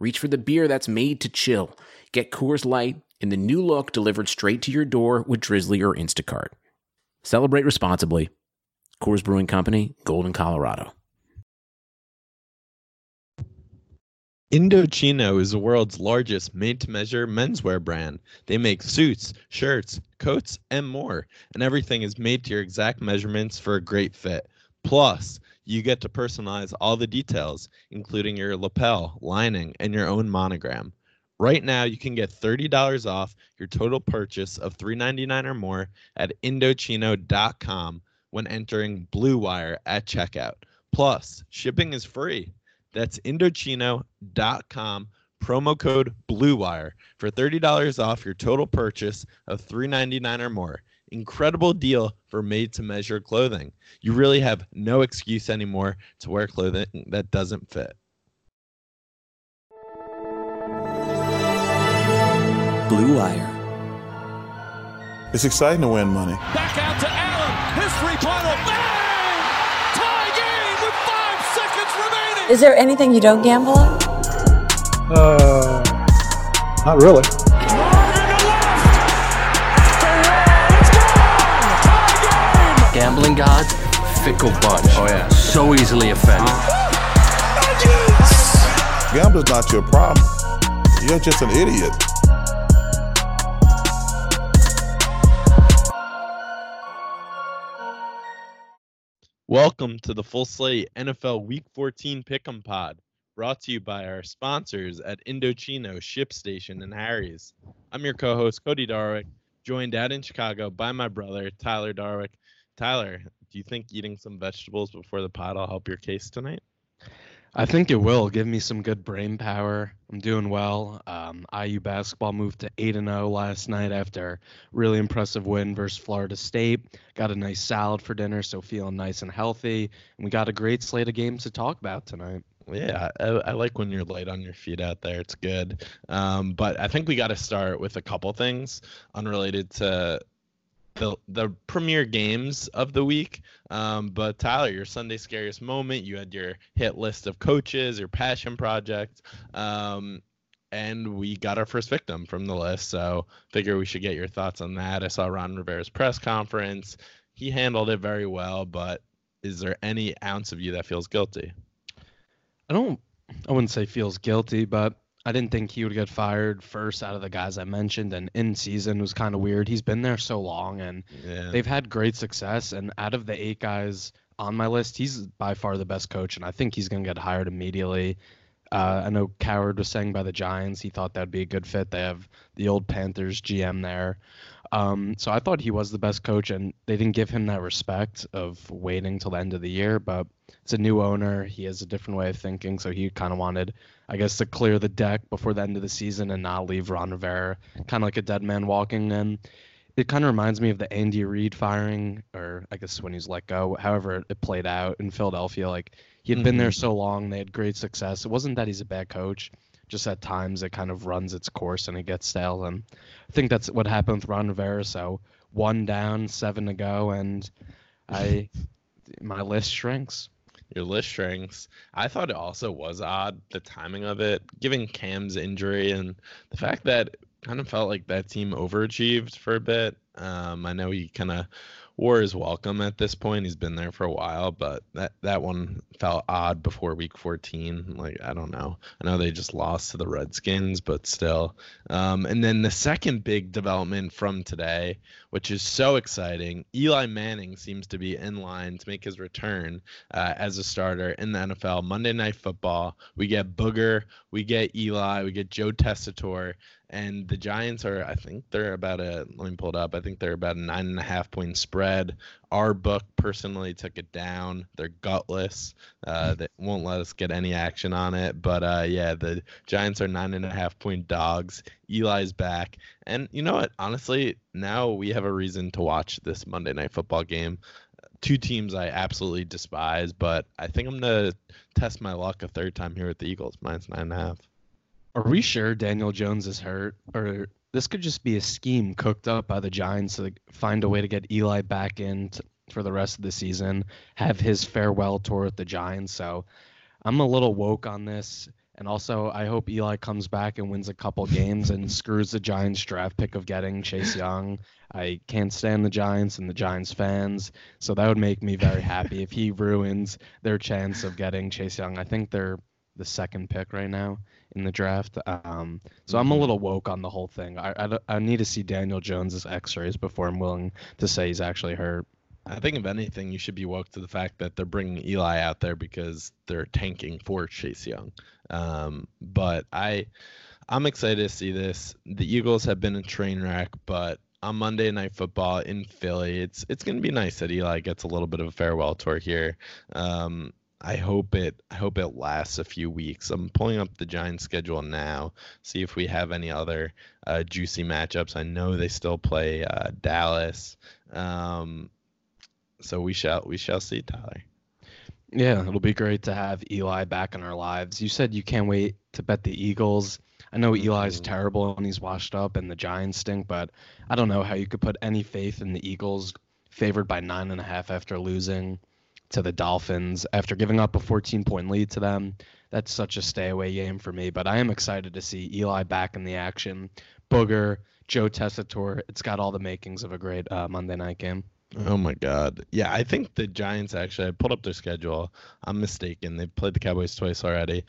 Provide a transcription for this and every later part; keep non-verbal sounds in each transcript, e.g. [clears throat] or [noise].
reach for the beer that's made to chill. Get Coors Light in the new look delivered straight to your door with Drizly or Instacart. Celebrate responsibly. Coors Brewing Company, Golden, Colorado. Indochino is the world's largest made to measure menswear brand. They make suits, shirts, coats, and more, and everything is made to your exact measurements for a great fit. Plus, you get to personalize all the details, including your lapel, lining, and your own monogram. Right now, you can get $30 off your total purchase of $3.99 or more at Indochino.com when entering Blue Wire at checkout. Plus, shipping is free. That's Indochino.com, promo code BLUEWIRE for $30 off your total purchase of $3.99 or more. Incredible deal for made to measure clothing. You really have no excuse anymore to wear clothing that doesn't fit. Blue Wire. It's exciting to win money. Back out to Allen. His three-pointer. Bang! Tie game with five seconds remaining. Is there anything you don't gamble on? Uh, not really. Gods, fickle bunch. Oh yeah. So easily offended. Gambling's not your problem. You're just an idiot. Welcome to the full slate NFL Week 14 Pick'em Pod, brought to you by our sponsors at Indochino, Ship Station, and Harry's. I'm your co-host Cody Darwick, joined out in Chicago by my brother Tyler Darwick. Tyler, do you think eating some vegetables before the pod will help your case tonight? I think it will give me some good brain power. I'm doing well. Um, IU basketball moved to 8 and 0 last night after really impressive win versus Florida State. Got a nice salad for dinner, so feeling nice and healthy. And we got a great slate of games to talk about tonight. Yeah, I, I like when you're light on your feet out there. It's good. Um, but I think we got to start with a couple things unrelated to the the premier games of the week. Um, but Tyler, your Sunday scariest moment, you had your hit list of coaches, your passion project, um, and we got our first victim from the list. So figure we should get your thoughts on that. I saw Ron Rivera's press conference. He handled it very well, but is there any ounce of you that feels guilty? I don't. I wouldn't say feels guilty, but I didn't think he would get fired first out of the guys I mentioned, and in season was kind of weird. He's been there so long, and Yeah. they've had great success. And out of the eight guys on my list, he's by far the best coach, and I think he's going to get hired immediately. Uh, I know Cowherd was saying by the Giants, he thought that'd be a good fit. They have the old Panthers GM there. Um, so I thought he was the best coach, and they didn't give him that respect of waiting till the end of the year. But it's a new owner. He has a different way of thinking, so he kind of wanted, I guess, to clear the deck before the end of the season and not leave Ron Rivera kind of like a dead man walking. And it kind of reminds me of the Andy Reid firing, or I guess when he's let go. However, it played out in Philadelphia. Like he had been there Mhm. so long, they had great success. It wasn't that he's a bad coach, just at times it kind of runs its course and it gets stale. And I think that's what happened with Ron Rivera. So one down, seven to go, and I [laughs] my list shrinks. Your list shrinks. I thought it also was odd the timing of it, given Cam's injury and the fact that kind of felt like that team overachieved for a bit. Um, I know he kind of wore is welcome at this point. He's been there for a while, but that that one felt odd before week 14. Like I don't know. I know they just lost to the Redskins, but still. Um, and then the second big development from today, which is so exciting, Eli Manning seems to be in line to make his return uh, as a starter in the NFL. Monday Night Football. We get Booger, we get Eli, we get Joe Tessitore, and the Giants are. I think they're about a. Let me pull it up. I think they're about a nine and a half point spread. Our book personally took it down. They're gutless. Uh, they won't let us get any action on it. But uh, yeah, the Giants are nine and a half point dogs. Eli's back, and you know what? Honestly, now we have a reason to watch this Monday Night Football game two teams I absolutely despise, but I think I'm gonna test my luck a third time here with the Eagles. Mine's nine and a half. Are we sure Daniel Jones is hurt, or this could just be a scheme cooked up by the Giants to find a way to get Eli back in t- for the rest of the season, have his farewell tour with the Giants? So I'm a little woke on this. And also, I hope Eli comes back and wins a couple games and [laughs] screws the Giants draft pick of getting Chase Young. I can't stand the Giants and the Giants fans, so that would make me very happy if he ruins their chance of getting Chase Young. I think they're the second pick right now in the draft. Um, so I'm a little woke on the whole thing. I, I, I need to see Daniel Jones's X-rays before I'm willing to say he's actually hurt. I think if anything, you should be woke to the fact that they're bringing Eli out there because they're tanking for Chase Young. Um, but I, I'm excited to see this. The Eagles have been a train wreck, but on Monday Night Football in Philly, it's it's going to be nice that Eli gets a little bit of a farewell tour here. Um, I hope it I hope it lasts a few weeks. I'm pulling up the Giants schedule now, see if we have any other uh, juicy matchups. I know they still play uh, Dallas. Um, so we shall we shall see, Tyler. Yeah, it'll be great to have Eli back in our lives. You said you can't wait to bet the Eagles. I know Eli's Mhm. terrible and he's washed up and the Giants stink, but I don't know how you could put any faith in the Eagles favored by nine and a half after losing to the Dolphins after giving up a 14 point lead to them. That's such a stay away game for me, but I am excited to see Eli back in the action. Booger, Joe Tessitore, it's got all the makings of a great uh, Monday night game. Oh my God. Yeah, I think the Giants actually. I pulled up their schedule. I'm mistaken. They've played the Cowboys twice already.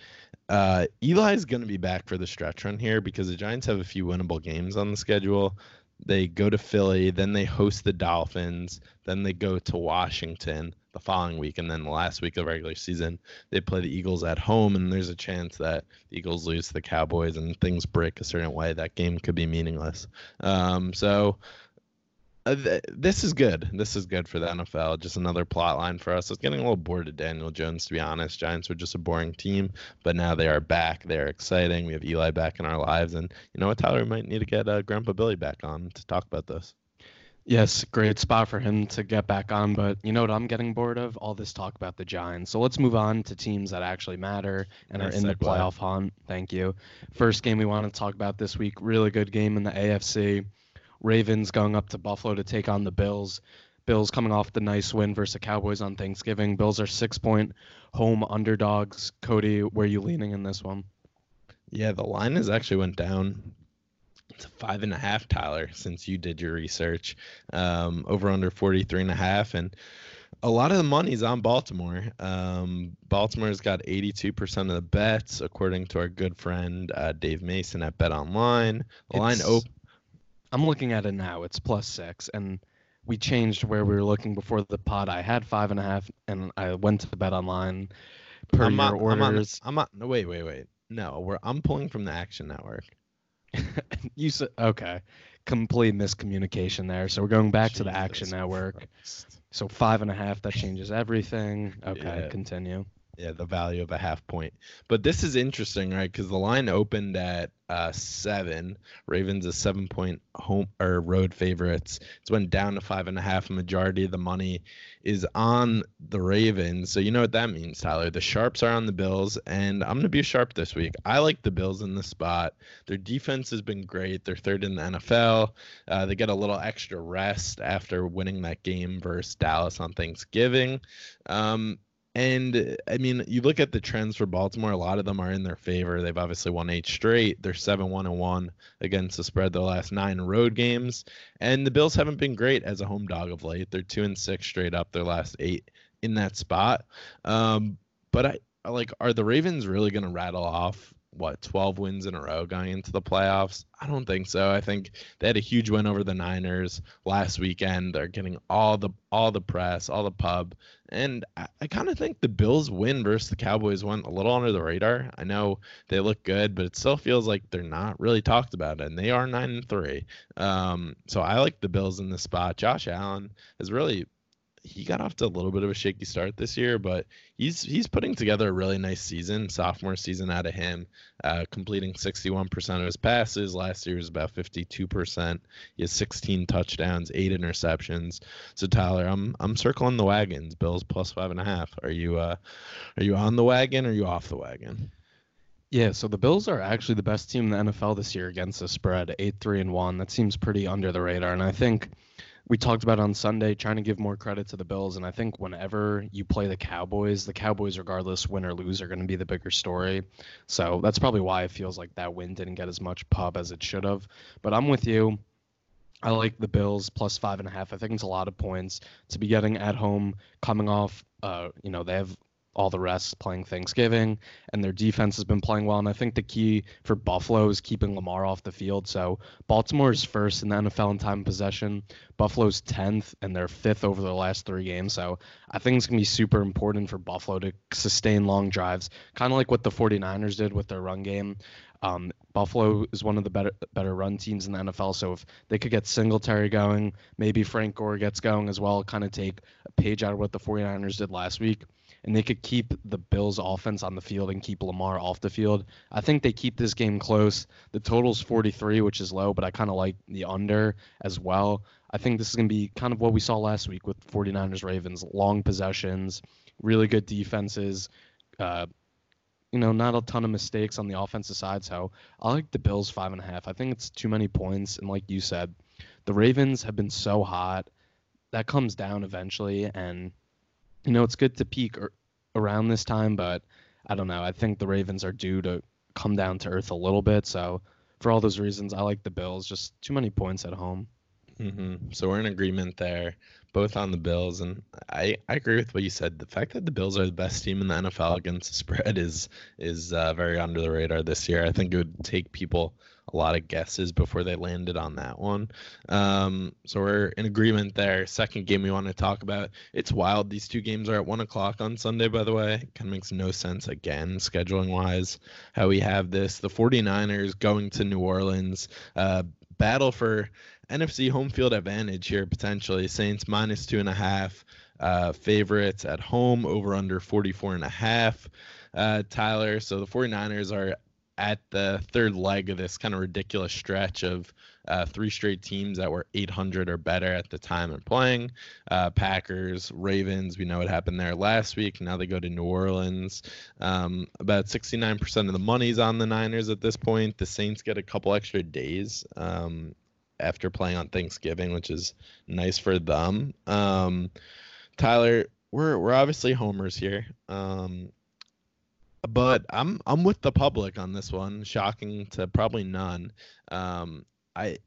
Uh, Eli's going to be back for the stretch run here because the Giants have a few winnable games on the schedule. They go to Philly, then they host the Dolphins, then they go to Washington the following week, and then the last week of regular season they play the Eagles at home, and there's a chance that the Eagles lose to the Cowboys and things break a certain way. That game could be meaningless. Um, so uh, th- this is good. This is good for the NFL. Just another plot line for us. I was getting a little bored of Daniel Jones, to be honest. Giants were just a boring team, but now they are back. They're exciting. We have Eli back in our lives, and you know what, Tyler? We might need to get uh, Grandpa Billy back on to talk about this. Yes, great spot for him to get back on. But you know what I'm getting bored of? All this talk about the Giants. So let's move on to teams that actually matter and Nice are in the playoff hunt. Thank you. First game we want to talk about this week. Really good game in the AFC. Ravens going up to Buffalo to take on the Bills. Bills coming off the nice win versus the Cowboys on Thanksgiving. Bills are six point home underdogs. Cody, where are you leaning in this one? Yeah, the line has actually went down to five and a half, Tyler, since you did your research. Um, over under 43 and a half. And a lot of the money's on Baltimore. Um, Baltimore's got 82% of the bets, according to our good friend uh, Dave Mason at Bet Online. The line It's- open. I'm looking at it now. It's plus six, and we changed where we were looking before the pod. I had five and a half, and I went to the bet online per I'm your on, I'm on, orders. I'm on, no, wait, wait, wait. No, we're, I'm pulling from the Action Network. [laughs] you said okay. Complete miscommunication there. So we're going back to the Action Jesus Network. Christ. So five and a half. That changes everything. Okay, Yeah. continue. Yeah, the value of a half point. But this is interesting, right? Because the line opened at uh, seven. Ravens a seven point home or road favorites. It's went down to five and a half. Majority of the money is on the Ravens. So you know what that means, Tyler. The sharps are on the Bills, and I'm gonna be sharp this week. I like the Bills in the spot. Their defense has been great. They're third in the NFL. Uh, they get a little extra rest after winning that game versus Dallas on Thanksgiving. Um, and I mean, you look at the trends for Baltimore, a lot of them are in their favor. They've obviously won eight straight. They're 7 1 and 1 against the spread their last nine road games. And the Bills haven't been great as a home dog of late. They're 2 and 6 straight up their last eight in that spot. Um, but I, like, are the Ravens really going to rattle off what 12 wins in a row going into the playoffs? I don't think so. I think they had a huge win over the Niners last weekend. They're getting all the all the press, all the pub, and I, I kind of think the Bills win versus the Cowboys went a little under the radar. I know they look good, but it still feels like they're not really talked about, and they are nine and three. Um, so I like the Bills in this spot. Josh Allen has really he got off to a little bit of a shaky start this year, but he's he's putting together a really nice season, sophomore season out of him, uh, completing 61% of his passes. Last year was about 52%. He has 16 touchdowns, eight interceptions. So Tyler, I'm I'm circling the wagons. Bills plus five and a half. Are you uh, are you on the wagon or are you off the wagon? Yeah, so the Bills are actually the best team in the NFL this year against the spread, eight three and one. That seems pretty under the radar, and I think we talked about on Sunday, trying to give more credit to the Bills. And I think whenever you play the Cowboys, the Cowboys, regardless win or lose, are going to be the bigger story. So that's probably why it feels like that win didn't get as much pub as it should have. But I'm with you. I like the Bills plus five and a half. I think it's a lot of points to be getting at home, coming off. Uh, you know, they have all the rest playing Thanksgiving, and their defense has been playing well. And I think the key for Buffalo is keeping Lamar off the field. So Baltimore is first in the NFL in time possession. Buffalo's 10th, and they're fifth over the last three games. So I think it's going to be super important for Buffalo to sustain long drives, kind of like what the 49ers did with their run game. Um, Buffalo is one of the better better run teams in the NFL. So if they could get Singletary going, maybe Frank Gore gets going as well, kind of take a page out of what the 49ers did last week and they could keep the Bills offense on the field and keep Lamar off the field. I think they keep this game close. The total's 43, which is low, but I kind of like the under as well. I think this is going to be kind of what we saw last week with 49ers Ravens, long possessions, really good defenses. Uh, you know, not a ton of mistakes on the offensive side. So I like the Bills five and a half. I think it's too many points. And like you said, the Ravens have been so hot. That comes down eventually. And you know, it's good to peak around this time, but I don't know. I think the Ravens are due to come down to earth a little bit. So for all those reasons, I like the Bills. Just too many points at home. Mm-hmm. So we're in agreement there, both on the Bills, and I, I agree with what you said. The fact that the Bills are the best team in the NFL against the spread is is uh, very under the radar this year. I think it would take people a lot of guesses before they landed on that one. Um, so we're in agreement there. Second game we want to talk about. It's wild. These two games are at one o'clock on Sunday, by the way. Kind of makes no sense again, scheduling wise, how we have this. The 49ers going to New Orleans, uh, battle for NFC home field advantage here potentially. Saints minus two and a half. Uh, favorites at home over under 44 and a half. Uh, Tyler, so the 49ers are at the third leg of this kind of ridiculous stretch of uh, three straight teams that were 800 or better at the time of playing. Uh, Packers, Ravens, we know what happened there last week. Now they go to New Orleans. Um, about 69% of the money's on the Niners at this point. The Saints get a couple extra days um, after playing on Thanksgiving, which is nice for them. Um, Tyler, we're we're obviously homers here. Um, but I'm I'm with the public on this one. Shocking to probably none. Um, I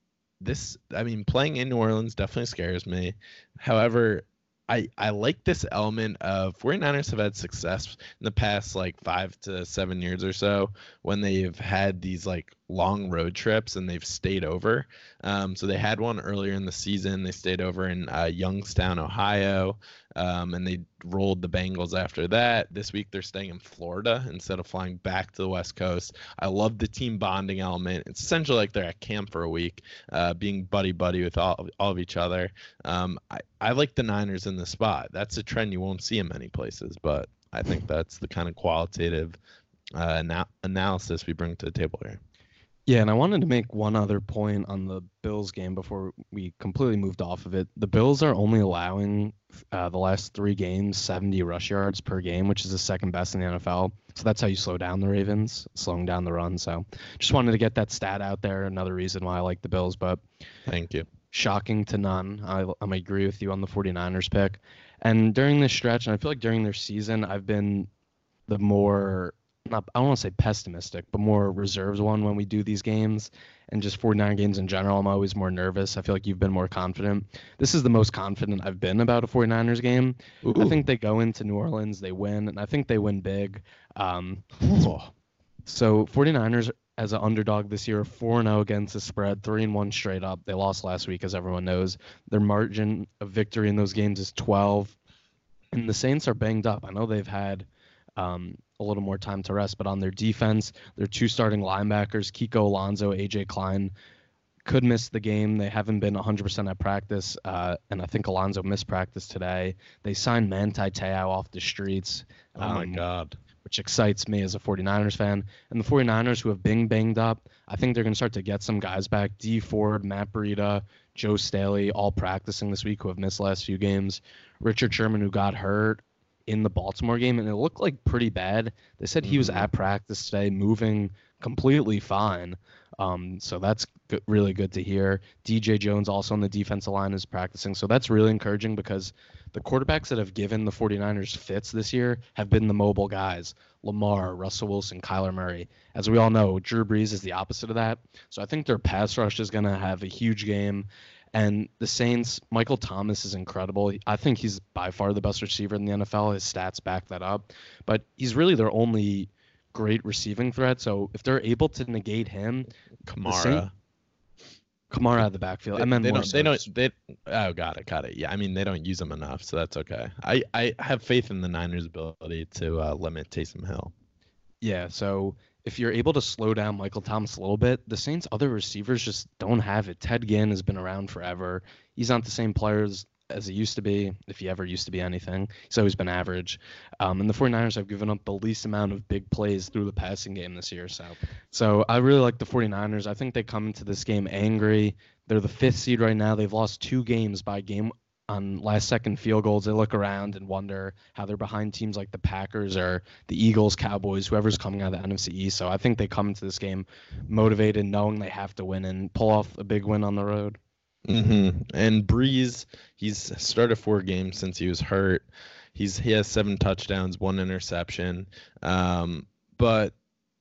this I mean playing in New Orleans definitely scares me. However, I I like this element of 49ers have had success in the past like five to seven years or so when they've had these like long road trips and they've stayed over. Um, so they had one earlier in the season. They stayed over in uh, Youngstown, Ohio, um, and they rolled the Bengals after that. This week they're staying in Florida instead of flying back to the West Coast. I love the team bonding element. It's essentially like they're at camp for a week, uh, being buddy buddy with all, all of each other. Um, I, I like the Niners in the spot. That's a trend you won't see in many places, but I think that's the kind of qualitative uh, ana- analysis we bring to the table here. Yeah, and I wanted to make one other point on the Bills game before we completely moved off of it. The Bills are only allowing uh, the last three games 70 rush yards per game, which is the second best in the NFL. So that's how you slow down the Ravens, slowing down the run. So just wanted to get that stat out there. Another reason why I like the Bills, but thank you. Shocking to none. I, I agree with you on the 49ers pick. And during this stretch, and I feel like during their season, I've been the more not I don't want to say pessimistic, but more reserves one when we do these games and just 49 games in general. I'm always more nervous. I feel like you've been more confident. This is the most confident I've been about a 49ers game. Ooh. I think they go into New Orleans, they win, and I think they win big. Um, so 49ers as an underdog this year, 4 0 against the spread, 3 and 1 straight up. They lost last week, as everyone knows. Their margin of victory in those games is 12. And the Saints are banged up. I know they've had um, a little more time to rest. But on their defense, their two starting linebackers, Kiko Alonso, AJ Klein, could miss the game. They haven't been 100% at practice, uh, and I think Alonso missed practice today. They signed Manti Te'o off the streets. Um, oh my um, God. Which excites me as a 49ers fan. And the 49ers, who have been banged up, I think they're going to start to get some guys back. Dee Ford, Matt Breida, Joe Staley, all practicing this week, who have missed the last few games. Richard Sherman, who got hurt in the Baltimore game, and it looked like pretty bad. They said he was mm-hmm. at practice today, moving completely fine. Um, so that's good, really good to hear. DJ Jones also on the defensive line is practicing. So that's really encouraging because the quarterbacks that have given the 49ers fits this year have been the mobile guys Lamar, Russell Wilson, Kyler Murray. As we all know, Drew Brees is the opposite of that. So I think their pass rush is going to have a huge game. And the Saints, Michael Thomas is incredible. I think he's by far the best receiver in the NFL. His stats back that up. But he's really their only great receiving threat. So if they're able to negate him, Kamara. Saint, Kamara out of the backfield. They, I meant they don't. So. They don't. They. Oh, got it. Got it. Yeah. I mean, they don't use him enough, so that's okay. I I have faith in the Niners' ability to uh, limit Taysom Hill. Yeah. So if you're able to slow down Michael Thomas a little bit, the Saints' other receivers just don't have it. Ted Ginn has been around forever. He's not the same players as he used to be, if he ever used to be anything. He's always been average. Um, and the 49ers have given up the least amount of big plays through the passing game this year. So, so I really like the 49ers. I think they come into this game angry. They're the fifth seed right now. They've lost two games by game on last second field goals, they look around and wonder how they're behind teams like the Packers or the Eagles, Cowboys, whoever's coming out of the NFC East. So I think they come into this game motivated, knowing they have to win and pull off a big win on the road. Mm-hmm. And Brees, he's started four games since he was hurt. He's he has seven touchdowns, one interception. Um, but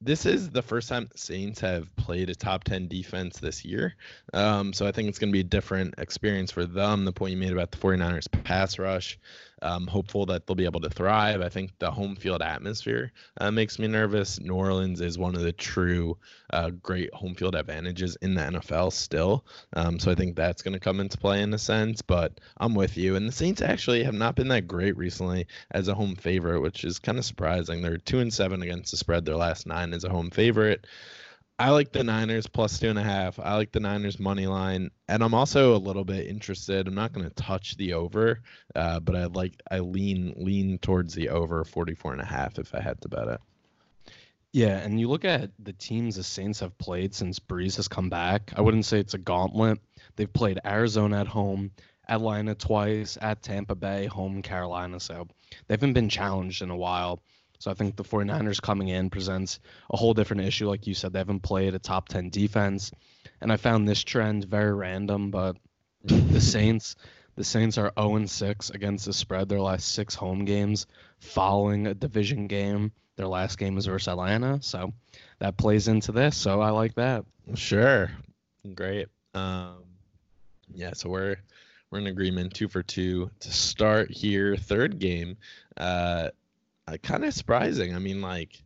this is the first time the Saints have played a top 10 defense this year. Um, so I think it's going to be a different experience for them. The point you made about the 49ers pass rush, um, hopeful that they'll be able to thrive. I think the home field atmosphere uh, makes me nervous. New Orleans is one of the true uh, great home field advantages in the NFL still. Um, so I think that's going to come into play in a sense. But I'm with you. And the Saints actually have not been that great recently as a home favorite, which is kind of surprising. They're two and seven against the spread. Their last nine as a home favorite. I like the Niners plus two and a half. I like the Niners money line, and I'm also a little bit interested. I'm not going to touch the over, uh, but I like I lean lean towards the over 44 and a half if I had to bet it. Yeah, and you look at the teams the Saints have played since Brees has come back. I wouldn't say it's a gauntlet. They've played Arizona at home, Atlanta twice, at Tampa Bay, home Carolina. So they haven't been challenged in a while. So I think the 49ers coming in presents a whole different issue. Like you said, they haven't played a top 10 defense. And I found this trend very random, but the [laughs] Saints the Saints are 0 6 against the spread their last six home games following a division game. Their last game was versus Atlanta, so that plays into this. So I like that. Sure, great. Um, yeah, so we're we're in agreement, two for two to start here. Third game, uh, uh, kind of surprising. I mean, like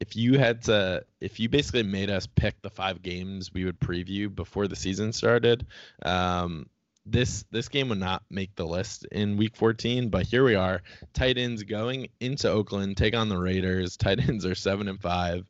if you had to, if you basically made us pick the five games we would preview before the season started, um, this this game would not make the list in week 14 but here we are titans going into oakland take on the raiders titans are seven and five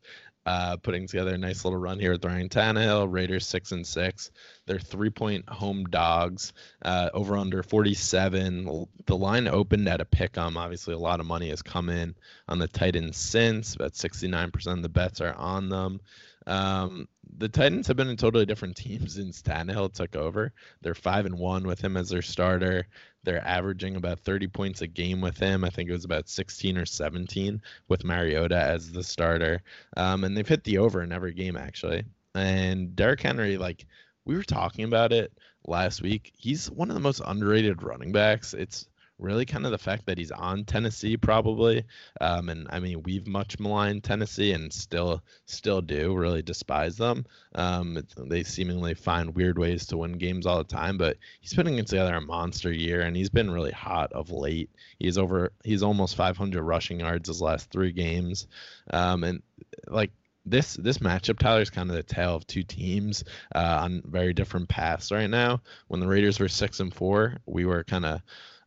uh, putting together a nice little run here with Ryan Tannehill. Raiders six and six. They're three point home dogs. Uh, over under 47. The line opened at a pick 'em. Obviously, a lot of money has come in on the Titans since. About 69% of the bets are on them. Um, the Titans have been a totally different team since Tannehill took over. They're five and one with him as their starter. They're averaging about 30 points a game with him. I think it was about 16 or 17 with Mariota as the starter. Um, and they've hit the over in every game actually. And Derrick Henry, like we were talking about it last week, he's one of the most underrated running backs. It's really kind of the fact that he's on Tennessee probably. Um, and I mean, we've much maligned Tennessee and still still do really despise them. Um, they seemingly find weird ways to win games all the time, but he's putting together a monster year and he's been really hot of late. He's over he's almost 500 rushing yards his last three games. Um, and like this this matchup, Tyler, is kind of the tale of two teams uh, on very different paths right now. When the Raiders were six and four, we were kind of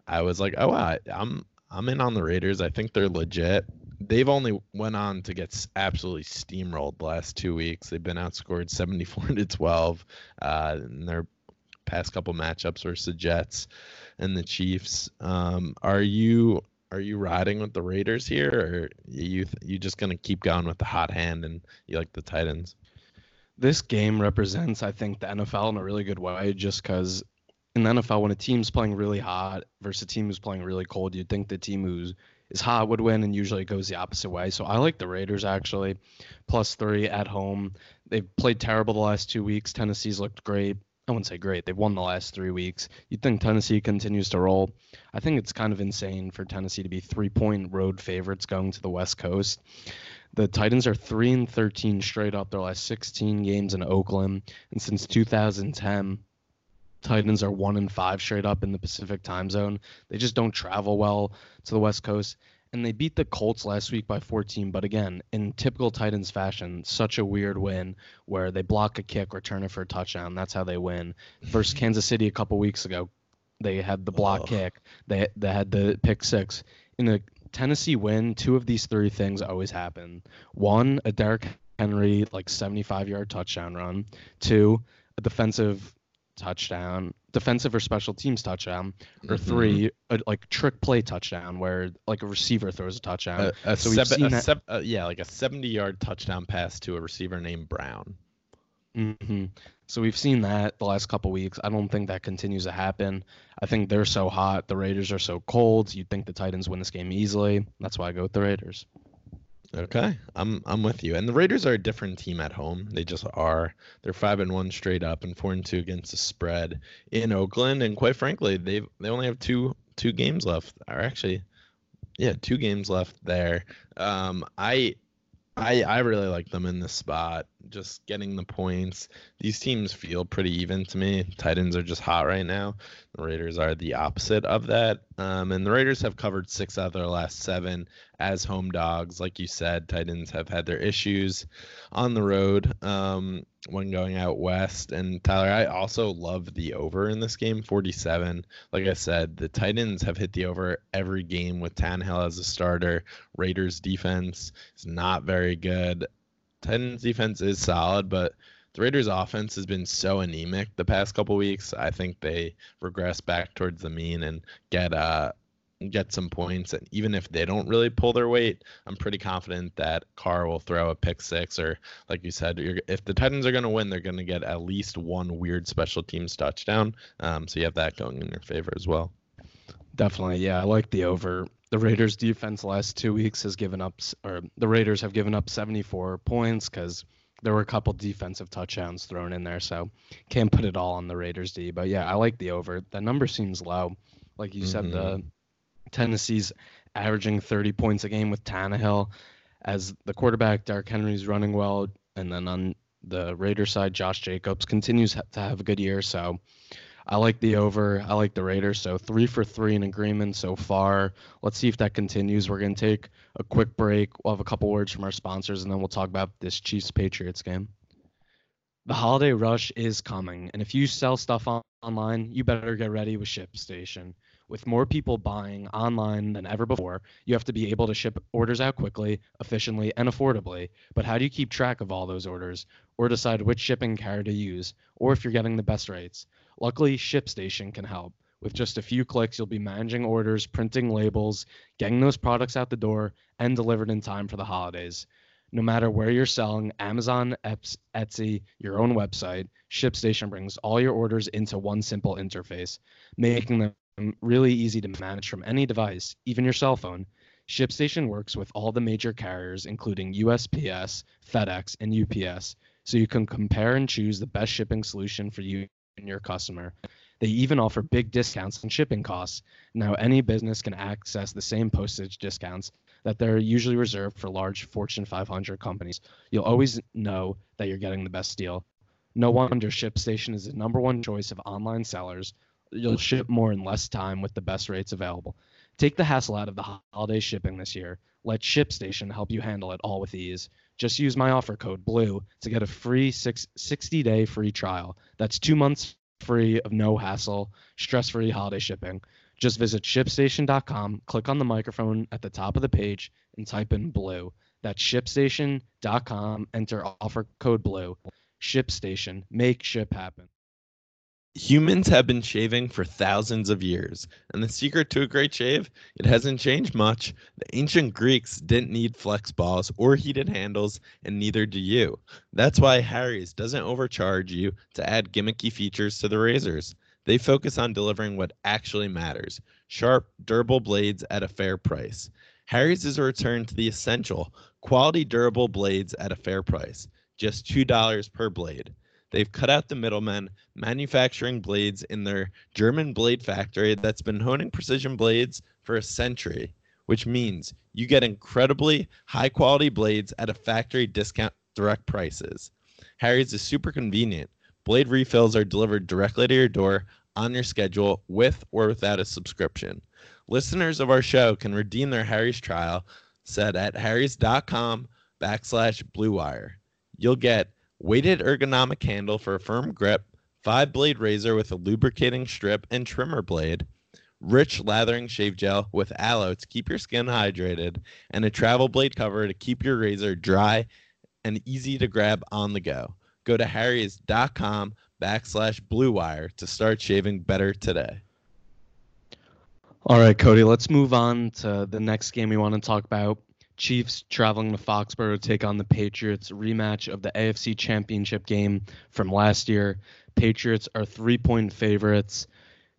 I was like, oh, I, I'm I'm in on the Raiders. I think they're legit. They've only went on to get absolutely steamrolled the last two weeks. They've been outscored 74 [laughs] to 12 uh, in their past couple matchups versus the Jets and the Chiefs. Um, are you are you riding with the Raiders here, or you you just gonna keep going with the hot hand and you like the Titans? This game represents, I think, the NFL in a really good way, just because in the NFL, when a team's playing really hot versus a team who's playing really cold, you'd think the team who's is hot would win, and usually it goes the opposite way. So I like the Raiders actually, plus three at home. They've played terrible the last two weeks. Tennessee's looked great. I wouldn't say great. They've won the last three weeks. You'd think Tennessee continues to roll. I think it's kind of insane for Tennessee to be three point road favorites going to the West Coast. The Titans are 3 and 13 straight up their last 16 games in Oakland. And since 2010, Titans are one and five straight up in the Pacific time zone. They just don't travel well to the West Coast. And they beat the Colts last week by 14, but again, in typical Titans fashion, such a weird win where they block a kick, return it for a touchdown. That's how they win. Versus [laughs] Kansas City a couple weeks ago, they had the block oh. kick, they they had the pick six. In a Tennessee win, two of these three things always happen. One, a Derrick Henry like 75 yard touchdown run. Two, a defensive touchdown, defensive or special teams touchdown, or mm-hmm. three, a, like trick play touchdown where like a receiver throws a touchdown. A, a so we've seen that, seb- uh, yeah, like a 70 yard touchdown pass to a receiver named Brown. Mm-hmm. So we've seen that the last couple weeks. I don't think that continues to happen. I think they're so hot. The Raiders are so cold. You'd think the Titans win this game easily. That's why I go with the Raiders. Okay, I'm I'm with you. And the Raiders are a different team at home. They just are. They're five and one straight up and four and two against the spread in Oakland. And quite frankly, they they only have two two games left. Or actually, yeah, two games left there. Um, I I I really like them in this spot. Just getting the points. These teams feel pretty even to me. Titans are just hot right now. The Raiders are the opposite of that. Um, and the Raiders have covered six out of their last seven as home dogs. Like you said, Titans have had their issues on the road. Um, when going out west. And Tyler, I also love the over in this game, 47. Like I said, the Titans have hit the over every game with Tannehill as a starter. Raiders defense is not very good. Titans defense is solid, but the Raiders offense has been so anemic the past couple weeks. I think they regress back towards the mean and get uh get some points. And even if they don't really pull their weight, I'm pretty confident that Carr will throw a pick six or, like you said, if the Titans are going to win, they're going to get at least one weird special teams touchdown. Um, so you have that going in your favor as well. Definitely, yeah. I like the over. The Raiders' defense last two weeks has given up, or the Raiders have given up 74 points because there were a couple defensive touchdowns thrown in there. So can't put it all on the Raiders' D. But yeah, I like the over. The number seems low. Like you mm-hmm. said, the mm-hmm. Tennessee's averaging 30 points a game with Tannehill as the quarterback. Derrick Henry's running well, and then on the Raiders side, Josh Jacobs continues to have a good year. So I like the over. I like the Raiders. So three for three in agreement so far. Let's see if that continues. We're going to take a quick break. We'll have a couple words from our sponsors, and then we'll talk about this Chiefs Patriots game. The holiday rush is coming, and if you sell stuff on- online, you better get ready with ShipStation. With more people buying online than ever before, you have to be able to ship orders out quickly, efficiently, and affordably. But how do you keep track of all those orders, or decide which shipping carrier to use, or if you're getting the best rates? Luckily, ShipStation can help. With just a few clicks, you'll be managing orders, printing labels, getting those products out the door, and delivered in time for the holidays. No matter where you're selling, Amazon, Etsy, your own website, ShipStation brings all your orders into one simple interface, making them really easy to manage from any device, even your cell phone. ShipStation works with all the major carriers, including USPS, FedEx, and UPS, so you can compare and choose the best shipping solution for you your customer. They even offer big discounts on shipping costs. Now, any business can access the same postage discounts that they're usually reserved for large Fortune 500 companies. You'll always know that you're getting the best deal. No wonder ShipStation is the number one choice of online sellers you'll ship more in less time with the best rates available. Take the hassle out of the holiday shipping this year. Let ShipStation help you handle it all with ease. Just use my offer code BLUE to get a free six, 60 day free trial. That's two months free of no hassle, stress free holiday shipping. Just visit shipstation.com, click on the microphone at the top of the page, and type in BLUE. That's shipstation.com, enter offer code BLUE. ShipStation, make ship happen. Humans have been shaving for thousands of years, and the secret to a great shave, it hasn't changed much. The ancient Greeks didn't need flex balls or heated handles, and neither do you. That's why Harry's doesn't overcharge you to add gimmicky features to the razors. They focus on delivering what actually matters sharp, durable blades at a fair price. Harry's is a return to the essential quality, durable blades at a fair price, just $2 per blade. They've cut out the middlemen, manufacturing blades in their German blade factory that's been honing precision blades for a century, which means you get incredibly high quality blades at a factory discount direct prices. Harry's is super convenient. Blade refills are delivered directly to your door on your schedule with or without a subscription. Listeners of our show can redeem their Harry's trial set at harrys.com backslash blue wire. You'll get weighted ergonomic handle for a firm grip, five blade razor with a lubricating strip and trimmer blade, rich lathering shave gel with aloe to keep your skin hydrated, and a travel blade cover to keep your razor dry and easy to grab on the go. Go to harrys.com backslash blue wire to start shaving better today. All right, Cody, let's move on to the next game we want to talk about. Chiefs traveling to Foxborough to take on the Patriots, rematch of the AFC Championship game from last year. Patriots are three point favorites.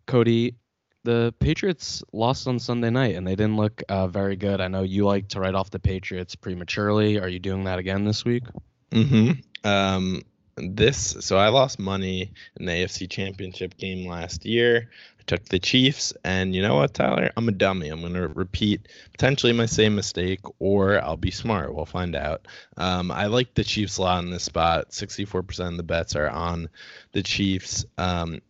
Cody, the Patriots lost on Sunday night and they didn't look uh, very good. I know you like to write off the Patriots prematurely. Are you doing that again this week? Mm-hmm. Um, this so I lost money in the AFC Championship game last year took the Chiefs, and you know what, Tyler? I'm a dummy. I'm going to repeat potentially my same mistake, or I'll be smart. We'll find out. Um, I like the Chiefs a lot in this spot. 64% of the bets are on the Chiefs. Um,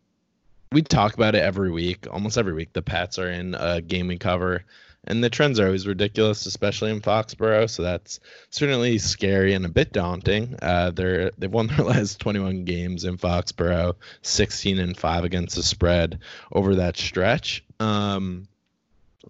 we talk about it every week, almost every week. The Pats are in a game we cover and the trends are always ridiculous, especially in Foxborough. So that's certainly scary and a bit daunting. Uh, they're they've won their [laughs] last 21 games in Foxborough, 16 and five against the spread over that stretch. Um,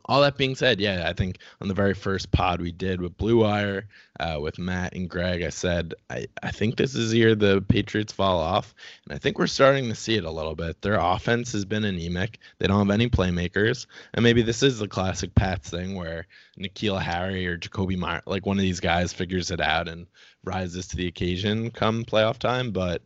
all that being said, yeah, I think on the very first pod we did with Blue Wire, uh, with Matt and Greg, I said I, I think this is the year the Patriots fall off, and I think we're starting to see it a little bit. Their offense has been anemic. They don't have any playmakers, and maybe this is the classic Pats thing where N'Keal Harry or Jakobi Meyer, like one of these guys, figures it out and rises to the occasion come playoff time, but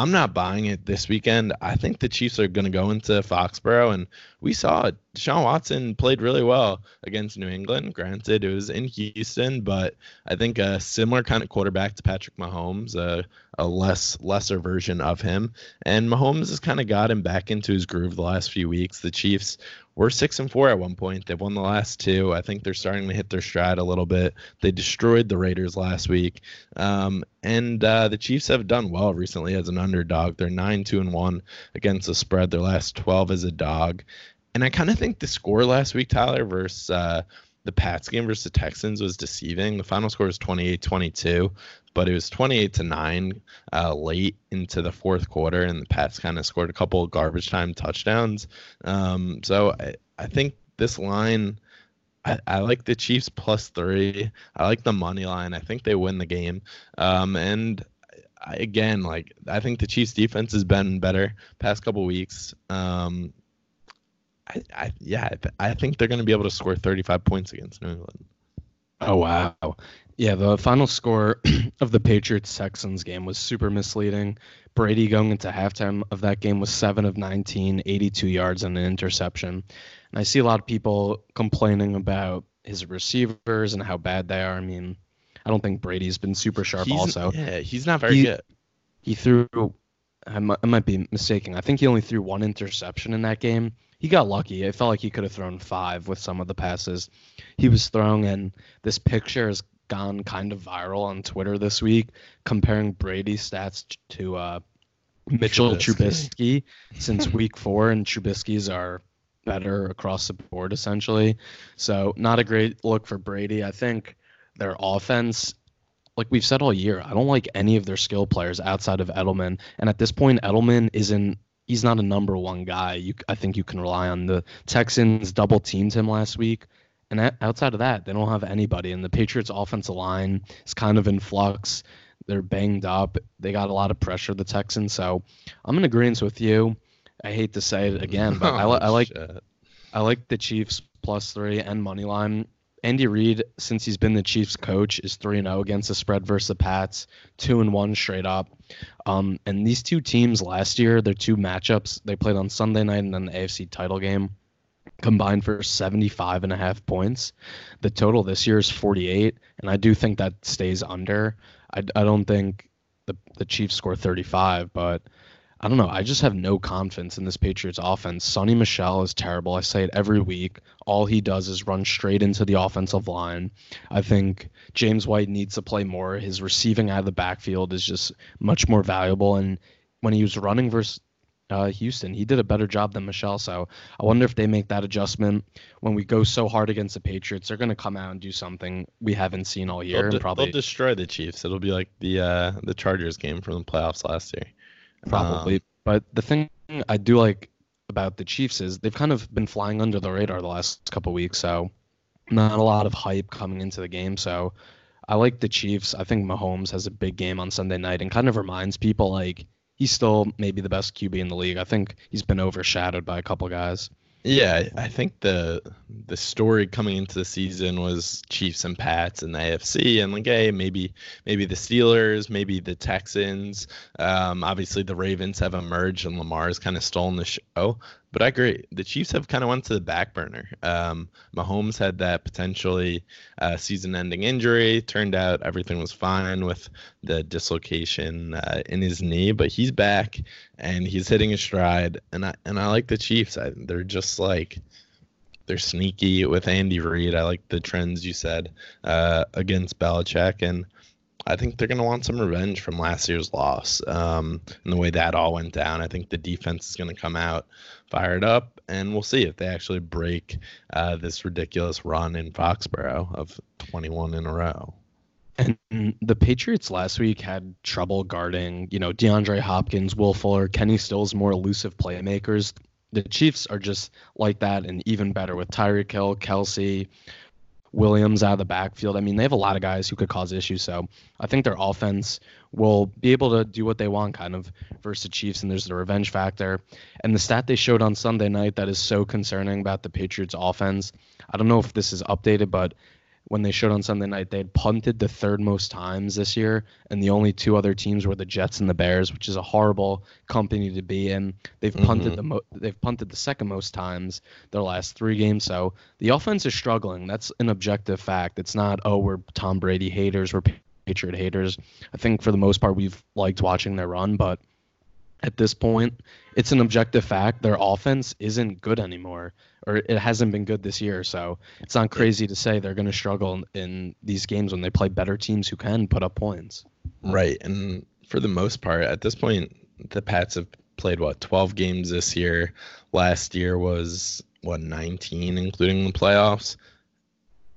I'm not buying it this weekend. I think the Chiefs are going to go into Foxborough, and we saw it. Deshaun Watson played really well against New England. Granted, it was in Houston, but I think a similar kind of quarterback to Patrick Mahomes, a, a less lesser version of him. And Mahomes has kind of got him back into his groove the last few weeks. The Chiefs were six and four at one point. They've won the last two. I think they're starting to hit their stride a little bit. They destroyed the Raiders last week, um, and uh, the Chiefs have done well recently as an underdog. They're nine two and one against the spread. Their last twelve as a dog, and I kind of think the score last week, Tyler, versus uh, the Pats game versus the Texans was deceiving. The final score was 28-22, but it was 28 to 9 uh, late into the fourth quarter and the Pats kind of scored a couple garbage time touchdowns. Um, so I, I think this line I, I, like the Chiefs plus 3. I like the money line. I think they win the game. Um, and I, again, like I think the Chiefs defense has been better past couple weeks. Um, I, I yeah, I think they're going to be able to score 35 points against New England. Oh wow. Yeah, the final score [clears throat] of the Patriots Texans game was super misleading. Brady going into halftime of that game was 7 of 19, 82 yards and an interception. And I see a lot of people complaining about his receivers and how bad they are. I mean, I don't think Brady's been super sharp he's, also. Yeah, he's not very he, good. He threw I might, I might be mistaken. I think he only threw one interception in that game he got lucky. It felt like he could have thrown five with some of the passes he was throwing. And this picture has gone kind of viral on Twitter this week, comparing Brady's stats to uh, Mitchell Trubisky, Trubisky [laughs] since week four, and Trubisky's are better across the board essentially. So not a great look for Brady. I think their offense like we've said all year, I don't like any of their skill players outside of Edelman. And at this point, Edelman isn't he's not a number one guy. You, I think you can rely on the Texans double teamed him last week, and that, outside of that, they don't have anybody. And the Patriots' offensive line is kind of in flux. They're banged up. They got a lot of pressure. The Texans. So I'm in agreement with you. I hate to say it again, but [laughs] oh, I, I like I like the Chiefs plus three and money line. Andy Reid, since he's been the Chiefs coach, is 3 0 against the spread versus the Pats, 2 and 1 straight up. Um, and these two teams last year, their two matchups, they played on Sunday night and then the AFC title game, combined for 75 and a half points. The total this year is 48, and I do think that stays under. I, I don't think the, the Chiefs score 35, but I don't know. I just have no confidence in this Patriots offense. Sonny Michel is terrible. I say it every week. All he does is run straight into the offensive line. I think James White needs to play more. His receiving out of the backfield is just much more valuable. And when he was running versus uh, Houston, he did a better job than Michel. So I wonder if they make that adjustment when we go so hard against the Patriots. They're going to come out and do something we haven't seen all year. They'll, and probably they'll destroy the Chiefs. It'll be like the uh, the Chargers game from the playoffs last year. Probably. Um, but the thing I do like about the Chiefs is they've kind of been flying under the radar the last couple weeks, so not a lot of hype coming into the game. So I like the Chiefs. I think Mahomes has a big game on Sunday night and kind of reminds people like he's still maybe the best QB in the league. I think he's been overshadowed by a couple guys. Yeah, I think the the story coming into the season was Chiefs and Pats and the AFC, and like, hey, maybe maybe the Steelers, maybe the Texans. Um, obviously, the Ravens have emerged, and Lamar has kind of stolen the show. But I agree. The Chiefs have kind of went to the back burner. Um, Mahomes had that potentially uh, season-ending injury. Turned out everything was fine with the dislocation uh, in his knee, but he's back and he's hitting his stride. And I and I like the Chiefs. I, they're just like they're sneaky with Andy Reid. I like the trends you said uh, against Belichick and. I think they're going to want some revenge from last year's loss um, and the way that all went down. I think the defense is going to come out fired up, and we'll see if they actually break uh, this ridiculous run in Foxborough of 21 in a row. And the Patriots last week had trouble guarding, you know, DeAndre Hopkins, Will Fuller, Kenny Stills, more elusive playmakers. The Chiefs are just like that and even better with Tyreek Hill, Kelce, Williams out of the backfield. I mean, they have a lot of guys who could cause issues. So I think their offense will be able to do what they want kind of versus the Chiefs. And there's the revenge factor. And the stat they showed on Sunday night that is so concerning about the Patriots offense. I don't know if this is updated, but when they showed on Sunday night, they had punted the third most times this year, and the only two other teams were the Jets and the Bears, which is a horrible company to be in. They've mm-hmm. punted the mo- they've punted the second most times their last three games. So the offense is struggling. That's an objective fact. It's not oh we're Tom Brady haters, we're Patriot haters. I think for the most part we've liked watching their run, but at this point, it's an objective fact. Their offense isn't good anymore, or it hasn't been good this year. So it's not crazy to say they're going to struggle in, in these games when they play better teams who can put up points. Right. And for the most part, at this point, the Pats have played what 12 games this year. Last year was what 19, including the playoffs.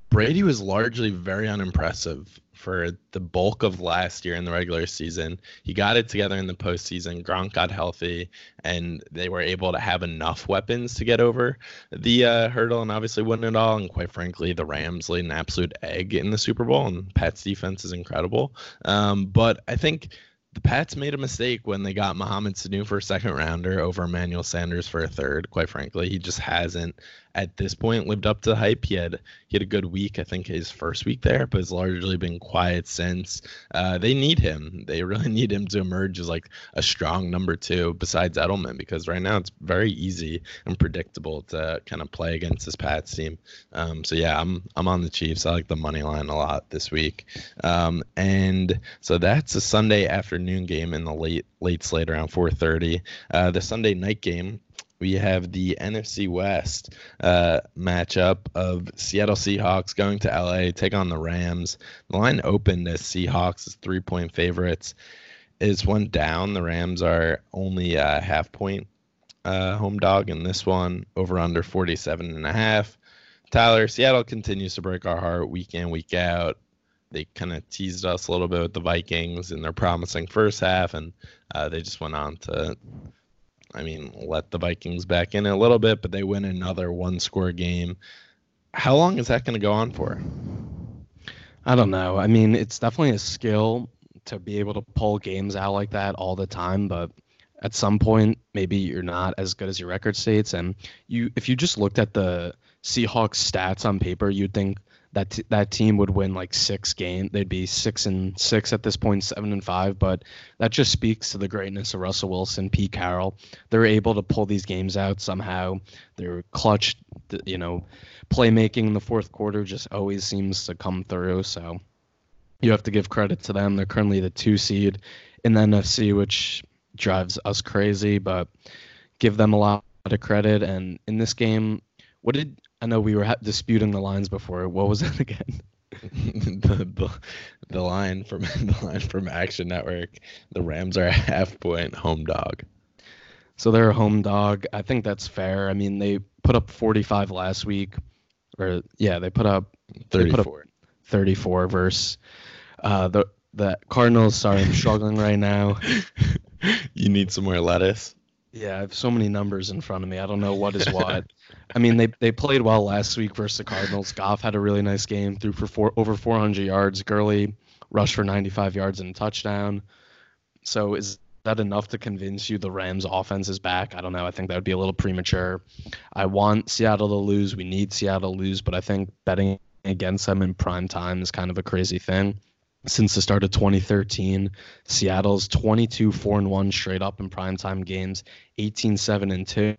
Brady was largely very unimpressive for the bulk of last year in the regular season. He got it together in the postseason. Gronk got healthy, and they were able to have enough weapons to get over the uh, hurdle and obviously win it all. And quite frankly, the Rams laid an absolute egg in the Super Bowl, and Pat's defense is incredible. Um, but I think the Pats made a mistake when they got Mohamed Sanu for a second rounder over Emmanuel Sanders for a third. Quite frankly, he just hasn't at this point lived up to the hype. He had he had a good week, I think his first week there, but has largely been quiet since. Uh, they need him. They really [laughs] need him to emerge as like a strong number two besides Edelman because right now it's very easy and predictable to kind of play against this Pats team. Um, so yeah, I'm I'm on the Chiefs. I like the money line a lot this week, um, and so that's a Sunday afternoon game in the late late slate around 4:30. Uh, the Sunday night game we have the NFC West uh, matchup of Seattle Seahawks going to LA, take on the Rams. The line opened as Seahawks as three point favorites. Is one down. The Rams are only a half point uh, home dog in this one, over under 47 and a half. Tyler, Seattle continues to break our heart week in, week out. They kind of teased us a little bit with the Vikings in their promising first half, and uh, they just went on to I mean, let the Vikings back in a little bit, but they win another one score game. How long is that going to go on for? I don't know. I mean, it's definitely a skill to be able to pull games out like that all the time, but at some point maybe you're not as good as your record states and you if you just looked at the Seahawks stats on paper, you'd think that t- that team would win like six games. They'd be six and six at this point, seven and five. But that just speaks to the greatness of Russell Wilson, Pete Carroll. They're able to pull these games out somehow. They're clutch. You know, playmaking in the fourth quarter just always seems to come through. So you have to give credit to them. They're currently the two seed in the NFC, which drives us crazy. But give them a lot of credit. And in this game, what did I know we were ha- disputing the lines before. What was it [laughs] again? [laughs] the, the, the line from [laughs] the line from Action Network. The Rams are a half point home dog. So they're a home dog. I think that's fair. I mean, they put up 45 last week, or yeah, they put up 34. Put up 34 versus uh, the the Cardinals. Sorry, I'm struggling right now. You need some more lettuce. Yeah, I have so many numbers in front of me. I don't know what is what. I mean, they they played well last week versus the Cardinals. Goff had a really nice game, threw for four, over 400 yards. Gurley rushed for 95 yards and a touchdown. So is that enough to convince you the Rams offense is back? I don't know. I think that would be a little premature. I want Seattle to lose. We need Seattle to lose, but I think betting against them in prime time is kind of a crazy thing. Since the start of 2013, Seattle's 22 4 1 straight up in primetime games, 18 7 2.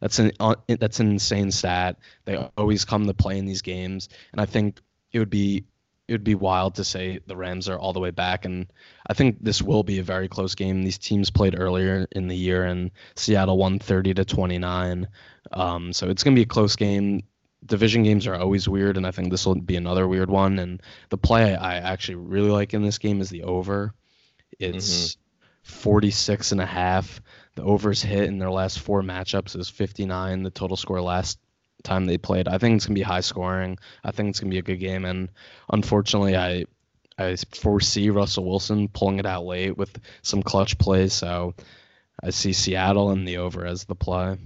That's an uh, that's an insane stat. They always come to play in these games, and I think it would be it would be wild to say the Rams are all the way back. And I think this will be a very close game. These teams played earlier in the year, and Seattle won 30 to 29. Um, so it's going to be a close game. Division games are always weird, and I think this will be another weird one. And the play I actually really like in this game is the over. It's mm-hmm. 46 and a half. The overs hit in their last four matchups is 59. The total score last time they played. I think it's gonna be high scoring. I think it's gonna be a good game. And unfortunately, I I foresee Russell Wilson pulling it out late with some clutch plays. So I see Seattle and the over as the play.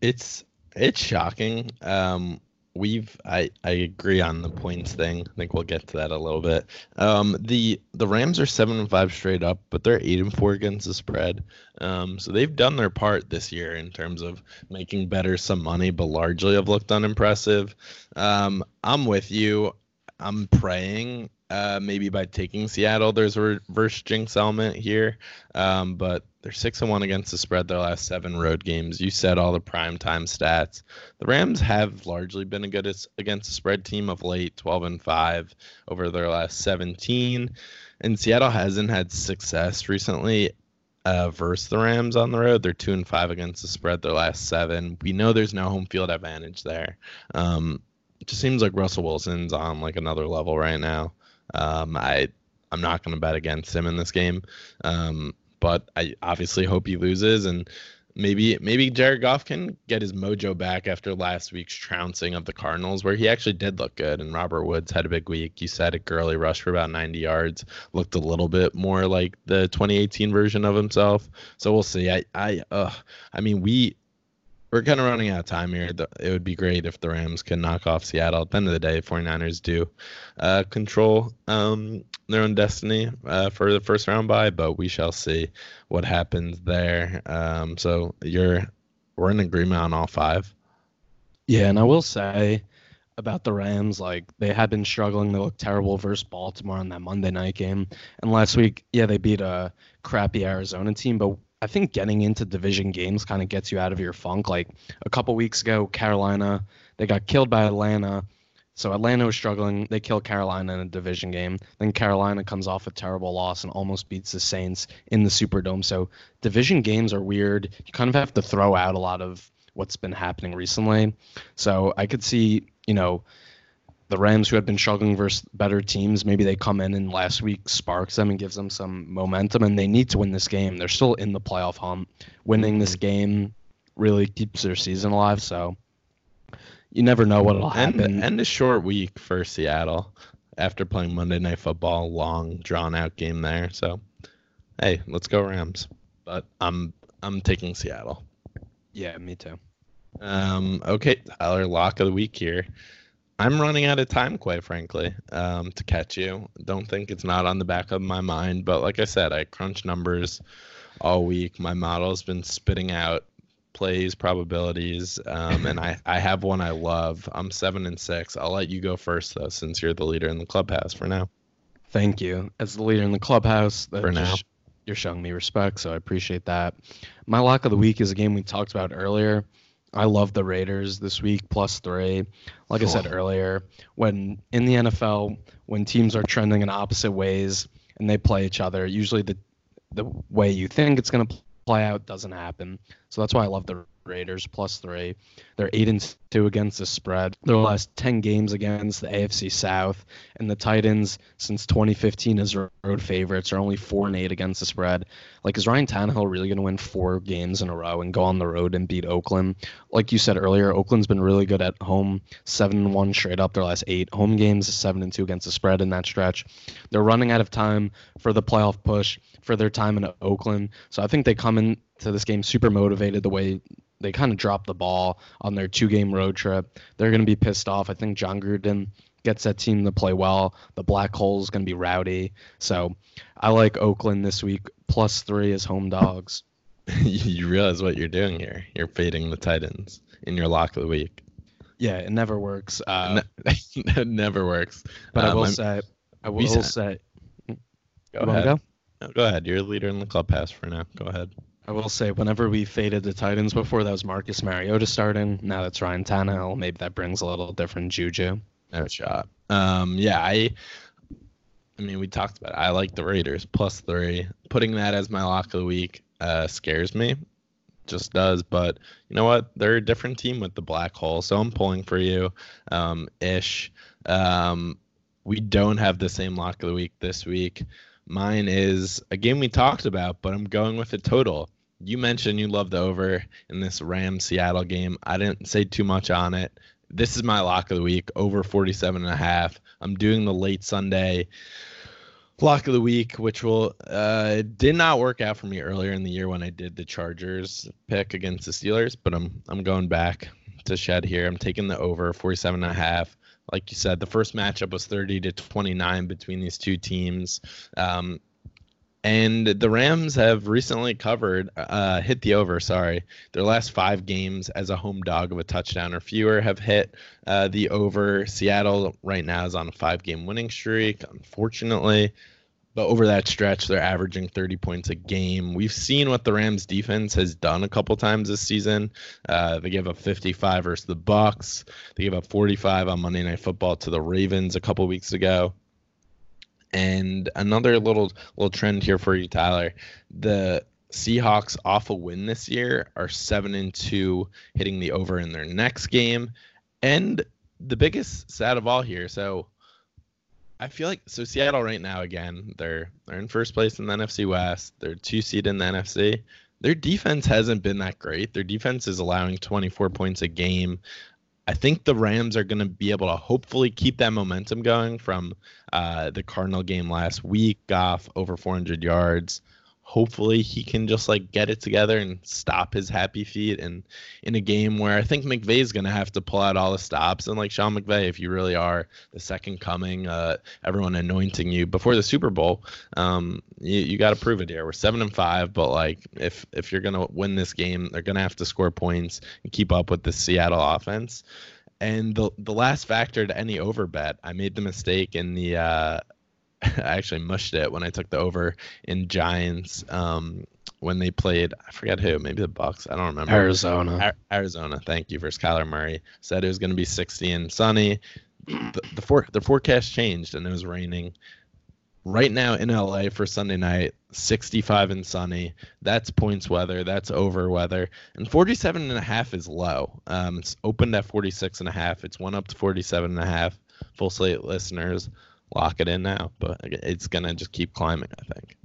It's it's shocking. Um, we've I I agree on the points thing. I think we'll get to that a little bit. Um, the the Rams are seven and five straight up, but they're eight and four against the spread. Um, so they've done their part this year in terms of making better some money, but largely have looked unimpressive. Um, I'm with you. I'm praying uh, maybe by taking Seattle, there's a reverse jinx element here. Um, but they're six and one against the spread their last seven road games. You said all the prime time stats. The Rams have largely been a good against the spread team of late, 12 and five over their last 17. And Seattle hasn't had success recently uh, versus the Rams on the road. They're two and five against the spread. Their last seven. We know there's no home field advantage there. Um, it just seems like Russell Wilson's on like another level right now. Um, I I'm not going to bet against him in this game, um, but I obviously hope he loses and maybe maybe Jared Goff can get his mojo back after last week's trouncing of the Cardinals, where he actually did look good. And Robert Woods had a big week. You said a Gurley rush for about 90 yards, looked a little bit more like the 2018 version of himself. So we'll see. I I uh I mean we we're kind of running out of time here. It would be great if the Rams can knock off Seattle. At the end of the day, 49ers do uh, control um, their own destiny uh, for the first round bye, but we shall see what happens there. Um, so you're we're in agreement on all five. Yeah, and I will say about the Rams, like they had been struggling. They look terrible versus Baltimore on that Monday night game, and last week, yeah, they beat a crappy Arizona team, but I think getting into division games kind of gets you out of your funk. Like a couple weeks ago, Carolina, they got killed by Atlanta. So Atlanta was struggling. They kill Carolina in a division game. Then Carolina comes off a terrible loss and almost beats the Saints in the Superdome. So division games are weird. You kind of have to throw out a lot of what's been happening recently. So I could see, you know, the Rams, who have been struggling versus better teams, maybe they come in and last week sparks them and gives them some momentum, and they need to win this game. They're still in the playoff hunt. Winning this game really keeps their season alive. So you never know what'll happen. And, and a short week for Seattle after playing Monday Night Football, long drawn out game there. So, hey, let's go Rams. But I'm I'm taking Seattle. Yeah, me too. Um, okay, Tyler, lock of the week here. I'm running out of time, quite frankly, um, to catch you. Don't think it's not on the back of my mind, but like I said, I crunch numbers all week. My model's been spitting out plays, probabilities, um, and I, I have one I love. I'm seven and six. I'll let you go first though, since you're the leader in the clubhouse for now. Thank you. As the leader in the clubhouse, for now, you're showing me respect, so I appreciate that. My lock of the week is a game we talked about earlier. I love the Raiders this week plus three. Like cool. I said earlier, when in the NFL, when teams are trending in opposite ways and they play each other, usually the the way you think it's going to play out doesn't happen. So that's why I love the Raiders plus three. They're eight and two against the spread. Their last ten games against the AFC South, and the Titans since 2015 as road favorites are only four and eight against the spread. Like, is Ryan Tannehill really going to win four games in a row and go on the road and beat Oakland? Like you said earlier, Oakland's been really good at home, seven and one straight up their last eight home games, seven and two against the spread in that stretch. They're running out of time for the playoff push for their time in Oakland, so I think they come into this game super motivated the way they kind of dropped the ball on their two game road trip. They're going to be pissed off. I think Jon Gruden gets that team to play well. The Black Hole is going to be rowdy. So I like Oakland this week, plus three as home dogs. [laughs] you realize what you're doing here. You're fading the Titans in your lock of the week. Yeah, it never works. Uh, [laughs] [laughs] it never works. But um, I will I'm, say, I will say. Go ahead. Go? No, go ahead. You're a leader in the clubhouse for now. Go ahead. I will say, whenever we faded the Titans before, that was Marcus Mariota starting. Now that's Ryan Tannehill. Maybe that brings a little different juju. No shot. Um, yeah, I. I mean, we talked about it. I like the Raiders plus three. Putting that as my lock of the week uh, scares me. Just does. But you know what? They're a different team with the black hole. So I'm pulling for you, um, ish. Um, we don't have the same lock of the week this week. Mine is a game we talked about, but I'm going with a total you mentioned you love the over in this Ram Seattle game. I didn't say too much on it. This is my lock of the week, over 47 and a half. I'm doing the late Sunday lock of the week, which will uh did not work out for me earlier in the year when I did the Chargers pick against the Steelers, but I'm I'm going back to shed here. I'm taking the over 47 and a half. Like you said, the first matchup was 30 to 29 between these two teams. Um, and the Rams have recently covered, uh, hit the over. Sorry, their last five games as a home dog of a touchdown or fewer have hit uh, the over. Seattle right now is on a five-game winning streak, unfortunately, but over that stretch, they're averaging 30 points a game. We've seen what the Rams defense has done a couple times this season. Uh, they gave up 55 versus the Bucs. They gave up 45 on Monday Night Football to the Ravens a couple weeks ago. And another little little trend here for you, Tyler. The Seahawks off a win this year are seven and two, hitting the over in their next game. And the biggest sad of all here, so I feel like so Seattle right now again, they're they're in first place in the NFC West. They're two seed in the NFC. Their defense hasn't been that great. Their defense is allowing 24 points a game. I think the Rams are going to be able to hopefully keep that momentum going from uh, the Cardinal game last week. Goff over 400 yards hopefully he can just like get it together and stop his happy feet and in a game where I think McVay is going to have to pull out all the stops. And like Sean McVay if you really are the second coming uh, everyone anointing you before the Super Bowl um, you, you got to prove it here. We're 7 and 5 but like if if you're going to win this game they're going to have to score points and keep up with the Seattle offense. And the the last factor to any over bet I made the mistake in the uh, [laughs] I actually mushed it when I took the over in Giants um, when they played. I forget who, maybe the Bucs. I don't remember. Arizona. A- Arizona. Thank you versus Kyler Murray. Said it was going to be 60 and sunny. The, the for the forecast changed and it was raining. Right now in LA for Sunday night, 65 and sunny. That's points weather. That's over weather. And 47 and a half is low. Um, it's opened at 46 and a half. It's went up to 47 and a half. Full slate listeners lock it in now, but it's gonna just keep climbing. I think.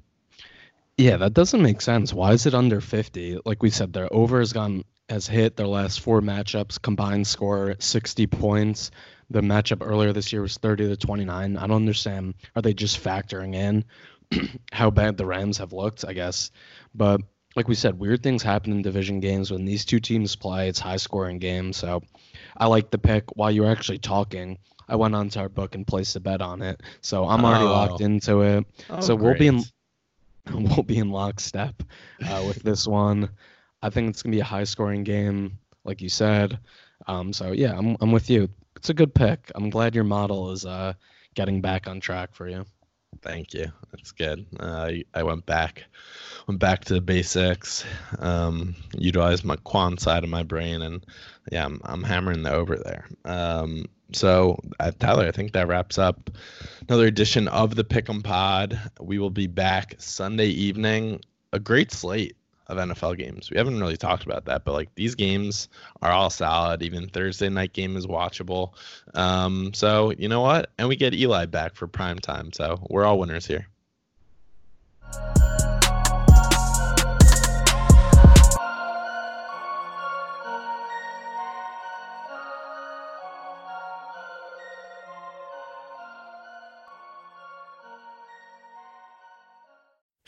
Yeah, that doesn't make sense. Why is it under 50? Like we said, their over has gone has hit their last four matchups combined score 60 points. The matchup earlier this year was 30 to 29. I don't understand. Are they just factoring in [clears throat] how bad the Rams have looked? I guess, but like we said, weird things happen in division games when these two teams play. It's high scoring games, so I like the pick. While you were actually talking, I went onto our book and placed a bet on it. So I'm already oh. locked into it. Oh, so we'll be in [laughs] we'll be in lockstep uh, with this [laughs] one. I think it's gonna be a high scoring game, like you said. Um, so yeah, I'm I'm with you. It's a good pick. I'm glad your model is uh, getting back on track for you. Thank you. That's good. Uh, I went back, went back to the basics, um, utilized my quant side of my brain, and yeah, I'm, I'm hammering the over there. Um, so, uh, Tyler, I think that wraps up another edition of the Pick'em Pod. We will be back Sunday evening. A great slate of NFL games. We haven't really talked about that, but like these games are all solid. Even Thursday night game is watchable. Um, so you know what? And we get Eli back for prime time. So we're all winners here.